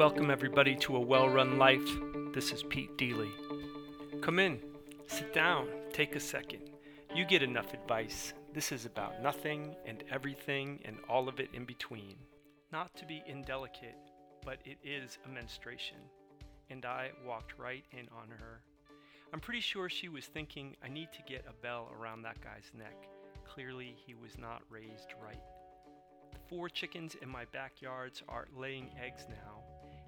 Welcome, everybody, to A Well Run Life. This is Pete Deely. Come in, sit down, take a second. You get enough advice. This is about nothing and everything and all of it in between. Not to be indelicate, but it is a menstruation. And I walked right in on her. I'm pretty sure she was thinking, I need to get a bell around that guy's neck. Clearly, he was not raised right. The four chickens in my backyards are laying eggs now,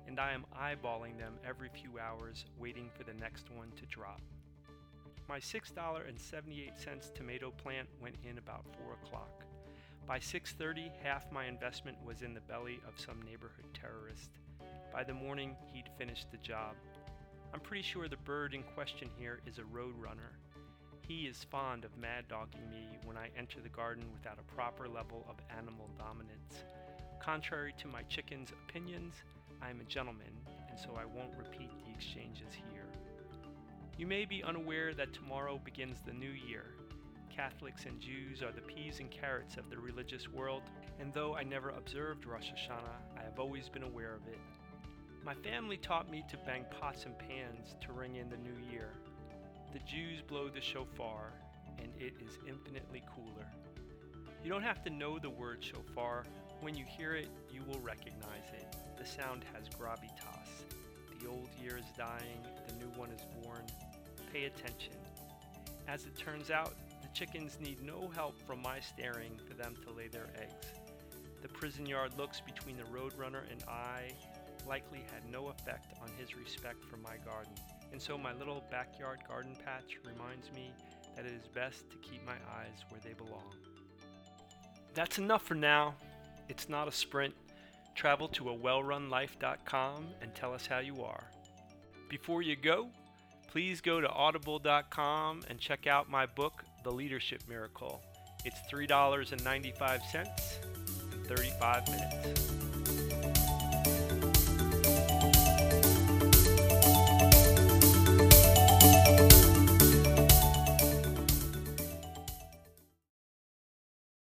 and I am eyeballing them every few hours, waiting for the next one to drop. My $6.78 tomato plant went in about 4 o'clock. By 6:30, half my investment was in the belly of some neighborhood terrorist. By the morning, he'd finished the job. I'm pretty sure the bird in question here is a roadrunner. He is fond of mad dogging me when I enter the garden without a proper level of animal dominance. Contrary to my chicken's opinions, I am a gentleman, and so I won't repeat the exchanges here. You may be unaware that tomorrow begins the new year. Catholics and Jews are the peas and carrots of the religious world, and though I never observed Rosh Hashanah, I have always been aware of it. My family taught me to bang pots and pans to ring in the new year. The Jews blow the shofar, and it is infinitely cooler. You don't have to know the word shofar. When you hear it, you will recognize it. The sound has gravitas. The old year is dying, the new one is born. Pay attention. As it turns out, the chickens need no help from my staring for them to lay their eggs. The prison yard looks between the roadrunner and I likely had no effect on his respect for my garden, and so my little backyard garden patch reminds me that it is best to keep my eyes where they belong. That's enough for now. It's not a sprint. Travel to a wellrunlife.com and tell us how you are. Before you go, please go to audible.com and check out my book, The Leadership Miracle. It's $3.95 in 35 minutes.